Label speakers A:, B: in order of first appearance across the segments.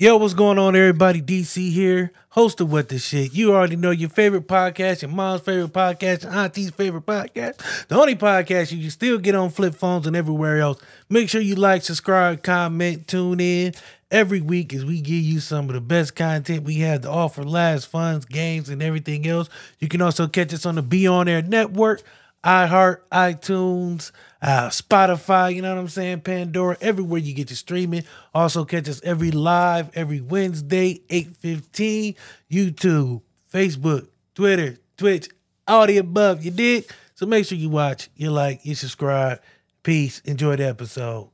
A: Yo, what's going on, everybody? DC here, host of What the Shit. You already know your favorite podcast, your mom's favorite podcast, your auntie's favorite podcast. The only podcast you can still get on flip phones and everywhere else. Make sure you like, subscribe, comment, tune in every week as we give you some of the best content we have to offer, lives, funds, games, and everything else. You can also catch us on the Be On Air Network, iHeart, iTunes, uh, Spotify, you know what I'm saying? Pandora, everywhere you get your streaming. Also catch us every live, every Wednesday, 8.15, YouTube, Facebook, Twitter, Twitch, all the above, you did. So make sure you watch, you like, you subscribe. Peace. Enjoy the episode.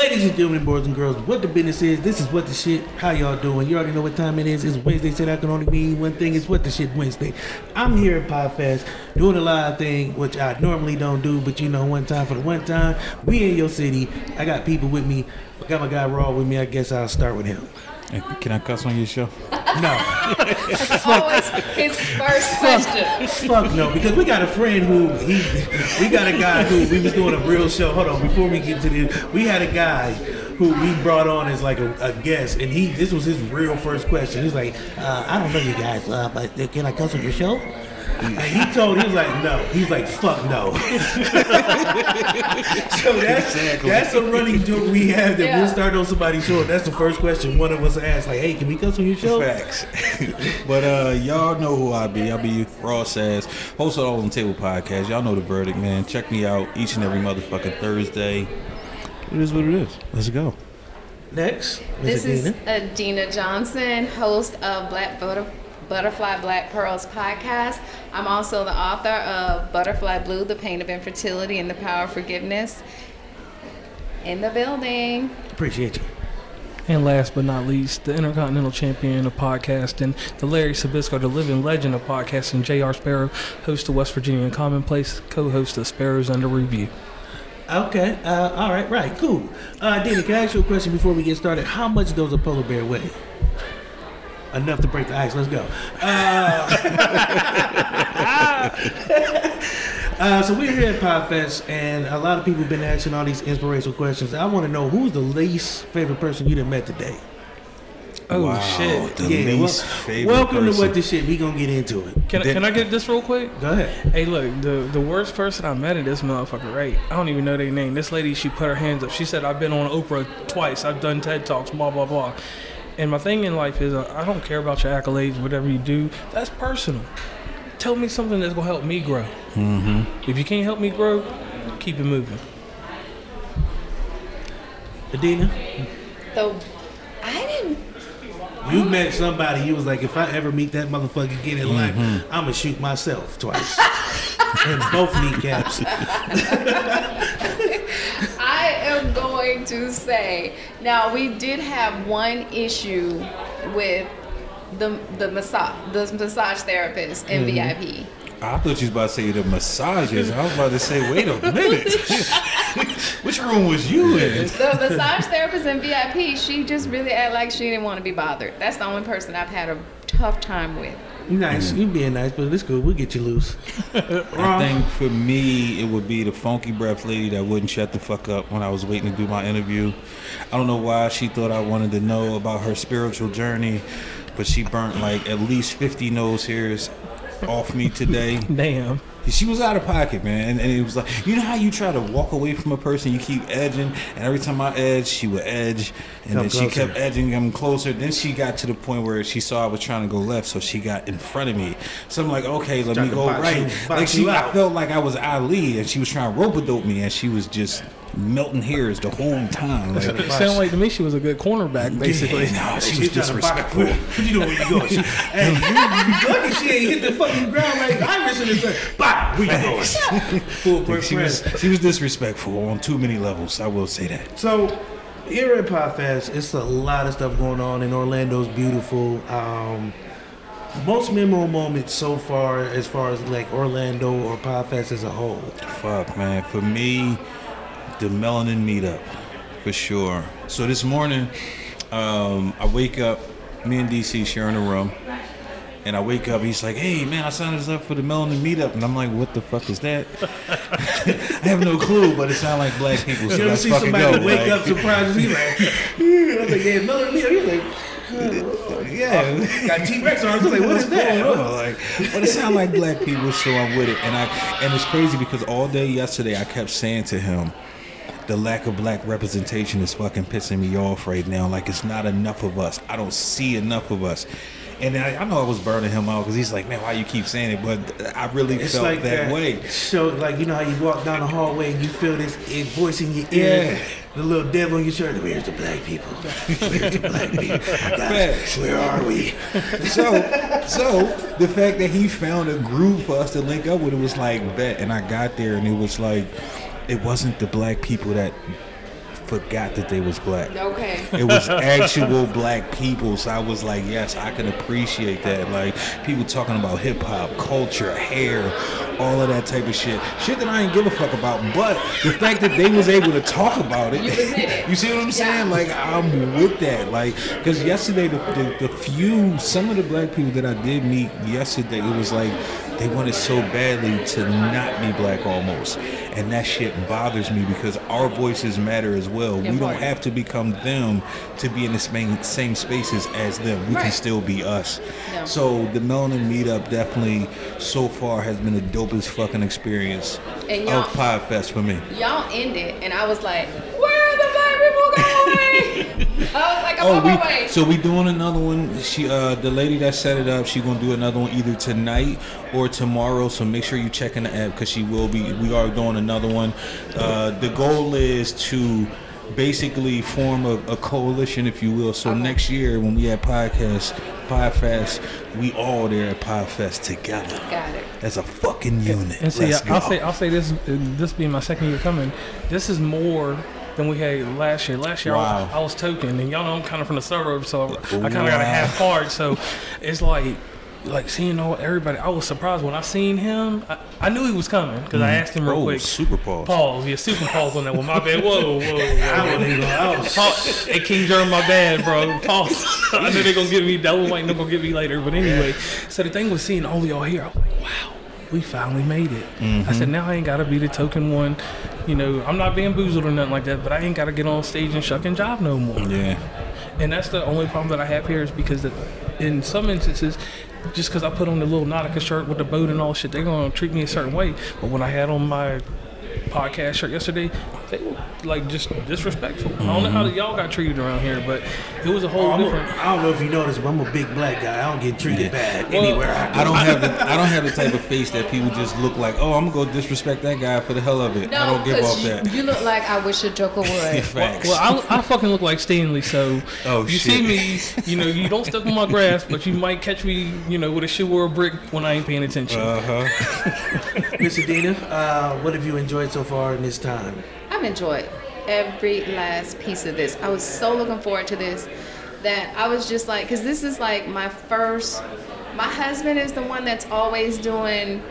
A: Ladies and gentlemen, boys and girls, what the business is, this is what the shit. How y'all doing? You already know what time it is. It's Wednesday, so that can only mean one thing. It's what the shit Wednesday. I'm here at Podfest doing a live thing, which I normally don't do, but you know, one time for the one time. We in your city. I got people with me. I got my guy Raw with me. I guess I'll start with him.
B: Hey, Can I cuss on your show?
A: No, It's
C: always his first question.
A: fuck no, because we got a friend who he, we got a guy who we was doing a real show. Hold on, before we get to this, we had a guy who we brought on as like a, a guest, and he this was his real first question. He's like, uh, I don't know you guys, uh, but can I cuss on your show? And he told he was like no. He's like fuck no. so that's that's a running joke we have that
C: Yeah.
A: we'll start on somebody's show. That's the first question one of us asks, like, hey, can we cuss on your show?
B: Facts. but uh, y'all know who I be. I be Ross Sass, host of All on the Table podcast. Y'all know the verdict, man. Check me out each and every motherfucking Thursday. It is what it is. Let's go.
A: Next,
C: This
A: Ms.
C: is
A: Adina.
C: Adina Johnson, host of Black Butter- Butterfly Black Pearls podcast. I'm also the author of Butterfly Blue: The Pain of Infertility and the Power of Forgiveness. In the building.
A: Appreciate you.
D: And last but not least, the Intercontinental Champion of podcasting, the Larry Sabisco, the living legend of podcasting, J.R. Sparrow, host of West Virginia and Commonplace, co-host of Sparrows Under Review.
A: Okay. Uh, all right. Right. Cool. Uh, Dana, can I ask you a question before we get started? How much does a polar bear weigh? Enough to break the ice. Let's go. Uh, uh, so we're here at Podfest, and a lot of people have been asking all these inspirational questions. I want to know who's the least favorite person you done met today?
D: Oh
B: Wow,
D: shit!
B: The
A: Yeah,
B: least
A: wel-
B: favorite
A: welcome
B: person.
A: to what the shit. We gonna get into it.
D: Can, I, can I get this real quick?
A: Go ahead.
D: Hey, look, the the worst person I met at this motherfucker, right? I don't even know their name. This lady, she put her hands up. She said, "I've been on Oprah twice. I've done TED talks, blah blah blah." And my thing in life is, uh, I don't care about your accolades, whatever you do. That's personal. Tell me something that's gonna help me grow. Mm-hmm. If you can't help me grow, keep it moving.
A: Adina,
C: So I didn't.
A: you met somebody. You was like, if I ever meet that motherfucker again in life, I'm gonna shoot myself twice in both kneecaps.
C: Going to say now we did have one issue with the the massage the massage therapist in mm-hmm. VIP.
B: I thought you was about to say the massages. I was about to say, wait a minute. Which room was you in?
C: The massage therapist in VIP, she just really acted like she didn't want to be bothered. That's the only person I've had a tough time with.
A: Nice, you being nice, but it's good. We'll get you loose.
B: I think for me, it would be the funky breath lady that wouldn't shut the fuck up when I was waiting to do my interview. I don't know why she thought I wanted to know about her spiritual journey, but she burnt like at least 50 nose hairs off me today.
D: Damn.
B: She was out of pocket, man. And, and it was like, you know how you try to walk away from a person, you keep edging, and every time I edge, she would edge, and
A: Come
B: then she kept edging them closer. Then she got to the point where she saw I was trying to go left, so she got in front of me. So I'm like, okay, let me go right.
A: you-
B: like she, I felt like I was Ali, and she was trying to rope a dope me, and she was just melting hairs the whole time. Like,
D: It sounded like to me she was a good cornerback, basically.
B: Yeah, no, she
A: She's
B: was
A: trying to box
B: disrespectful.
A: you. What you doing when you going? She, hey, you, you lucky she ain't hit the fucking ground like Iverson and said, "Bye, where you going?" Full court
B: She was she was disrespectful on too many levels. I will say that.
A: So here at Podfest, it's a lot of stuff going on, and Orlando's beautiful. Um, most memorable moments so far, as far as like Orlando or Podfest as a whole.
B: Fuck, man. For me, the melanin meetup, for sure. So this morning, um, I wake up, me and DC sharing a room, And I wake up, he's like, "Hey man, I signed us up for the Melanin meetup," and I'm like, "What the fuck is that?" I have no clue, but it sounds like black people. So
A: You ever see
B: fucking
A: somebody
B: go.
A: wake
B: like-
A: up surprised? He's like, yeah. I was like, yeah, Miller Leo. He's like,
B: yeah.
A: got T Rex arms. Like, what is that?
B: Oh, like, but it sounds like black people, so I'm with it. And I and it's crazy because all day yesterday I kept saying to him, the lack of black representation is fucking pissing me off right now. Like it's not enough of us. I don't see enough of us. And I, I know I was burning him out because he's like, man, why you keep saying it? But I really
A: It's
B: felt
A: like
B: that,
A: that
B: way.
A: So, like you know how you walk down the hallway and you feel this voice in your ear,
B: Yeah.
A: the little devil in your shirt. Where's the black people? Where's the black people? Where are we?
B: so, so the fact that he found a group for us to link up with, it was like bet. And I got there, and it was like, it wasn't the black people that forgot that they was black.
C: Okay.
B: It was actual black people. So I was like, yes, I can appreciate that. Like people talking about hip hop, culture, hair, all of that type of shit. Shit that I ain't give a fuck about. But the fact that they was able to talk about it,
C: You was in it.
B: you see what I'm saying?
C: Yeah.
B: Like I'm with that. Like because yesterday the, the the few some of the black people that I did meet yesterday, it was like they wanted so badly to not be black almost. And that shit bothers me because our voices matter as well. We don't have to become them to be in the same, same spaces as them. We can still be us.
C: Yeah.
B: So the Melanin meetup definitely so far has been the dopest fucking experience of Podfest for me.
C: Y'all ended, and I was like, where are the black people going? I was like, I'm
B: Oh,
C: on my way.
B: we so we doing another one. She, uh, the lady that set it up, she gonna do another one either tonight or tomorrow. So make sure you check in the app because she will be. We are doing another one. Uh, the goal is to basically form a, a coalition, if you will. So
C: Okay.
B: next year when we have podcast, Podfest, we all there at Podfest together
C: Got it.
B: as a fucking unit.
D: And see,
B: Let's
D: I'll
B: go.
D: say I'll say this this being my second year coming, this is more than we had last year. Last year I,
B: Wow.
D: was, I was token, and y'all know I'm kind of from the suburbs, so I kind of got a half card. So it's like like seeing all everybody. I was surprised when I seen him. I, I knew he was coming because I mm-hmm. asked him real
B: oh,
D: quick.
B: super pause.
D: Pause. Yeah, super pause on that one. My bad. Whoa, whoa, whoa.
A: I was.
D: Pause. Hey, King Germ, my bad, bro. Pause. I know they're gonna get me. Double white, they're gonna get me later. But anyway, so the thing was seeing all y'all here. I was like, wow, we finally made it. I said, mm-hmm. now I ain't gotta be the token one. You know, I'm not bamboozled or nothing like that. But I ain't gotta get on stage and shuck and job no more.
B: Yeah.
D: And that's the only problem that I have here is because the, in some instances, just because I put on the little Nautica shirt with the boat and all shit, they're gonna treat me a certain way. But when I had on my podcast shirt yesterday, they were like just disrespectful. I don't know how y'all got treated around here, but it was a whole
A: I'm
D: different.
A: I don't know if you noticed, but I'm a big black guy. I don't get treated
B: Yeah.
A: bad
D: Well,
A: anywhere I go.
B: I don't have the I don't have the type of face that people just look like. Oh, I'm gonna go disrespect that guy for the hell of it. I don't give off that.
C: you, you look like I wish a Joker would.
B: Facts.
D: Well, I, I fucking look like Stanley, so
B: Oh,
D: you
B: shit.
D: see me, you know, you don't step on my grass, but you might catch me, you know, with a shoe or a brick when I ain't paying attention.
B: uh huh.
A: Miss Adina, uh, what have you enjoyed so far in this time?
C: I've enjoyed every last piece of this. I was so looking forward to this that I was just like, because this is like my first. My husband is the one that's always doing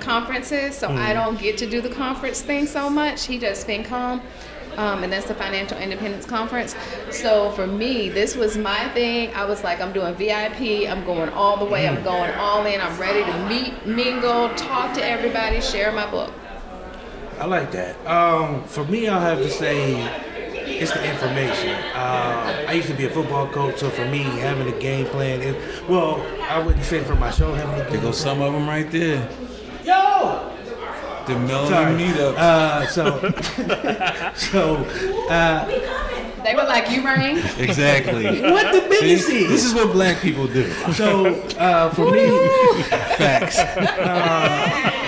C: conferences, so I don't get to do the conference thing so much. He does FinCon. Um, and that's the Financial Independence Conference. So for me, this was my thing. I was like, I'm doing VIP. I'm going all the way. I'm going all in. I'm ready to meet, mingle, talk to everybody, share my book.
A: I like that. Um, for me, I'll have to say it's the information. Uh, I used to be a football coach, so for me, having a game plan is well, I wouldn't say for my show having a
B: There
A: game
B: goes some of them right there.
A: Yo!
B: The Melanin
A: Sorry.
B: meetup.
A: Uh, so, so, uh,
C: They were like, "You rang."
B: exactly.
A: what the
B: See,
A: biggest
B: this
A: is?
B: is what black people do.
A: So, uh, for me,
B: Facts.
A: what's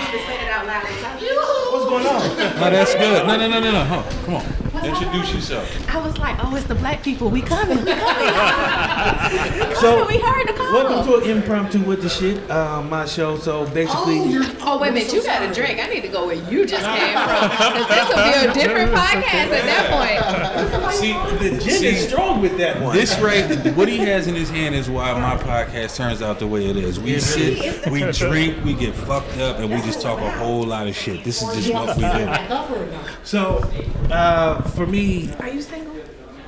A: going on?
B: No, that's good. No, no, no, no, no. Huh. Come on. Introduce yourself.
E: I was like, oh, it's the black people. We coming. We coming.
A: So,
E: we heard the call.
A: welcome to an impromptu with the shit, uh, my show. So basically,
C: Oh wait a minute, you got a drink. I need to go where you just came from. this will be a different podcast at that point.
B: See,
A: the gin
B: see,
A: is strong with that one.
B: This right, what he has in his hand is why my podcast turns out the way it is. We sit, we drink, we get fucked up, and we just talk a whole lot of shit. This is just what we do.
A: So, uh, for me,
E: Are you single?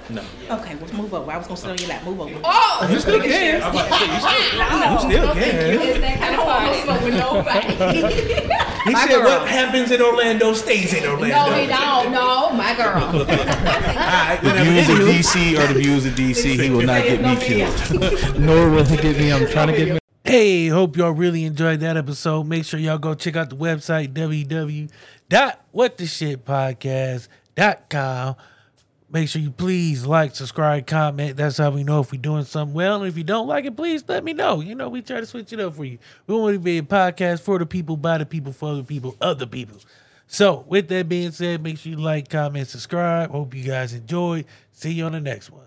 A: No.
E: Okay, well, move over. I was gonna sit on your lap. Move over.
C: Oh,
A: You still can. I'm about to say, you still, you still can.
C: It's that kind of party.
E: smoke with nobody.
A: He
C: My
A: said,
C: girl.
A: "What happens in Orlando stays in Orlando."
C: No, he don't. No, my girl.
A: All right,
B: The
A: whatever.
B: views of
A: Anywho,
B: DC are the views of DC. He will not get me killed.
D: Nor will he get me. I'm trying to get me.
A: Hey, hope y'all really enjoyed that episode. Make sure y'all go check out the website www.whattheshitpodcast.com. Make sure you please like, subscribe, comment. That's how we know if we're doing something well. And if you don't like it, please let me know. You know, we try to switch it up for you. We want to be a podcast for the people, by the people, for the people, of the people. So, with that being said, make sure you like, comment, subscribe. Hope you guys enjoyed. See you on the next one.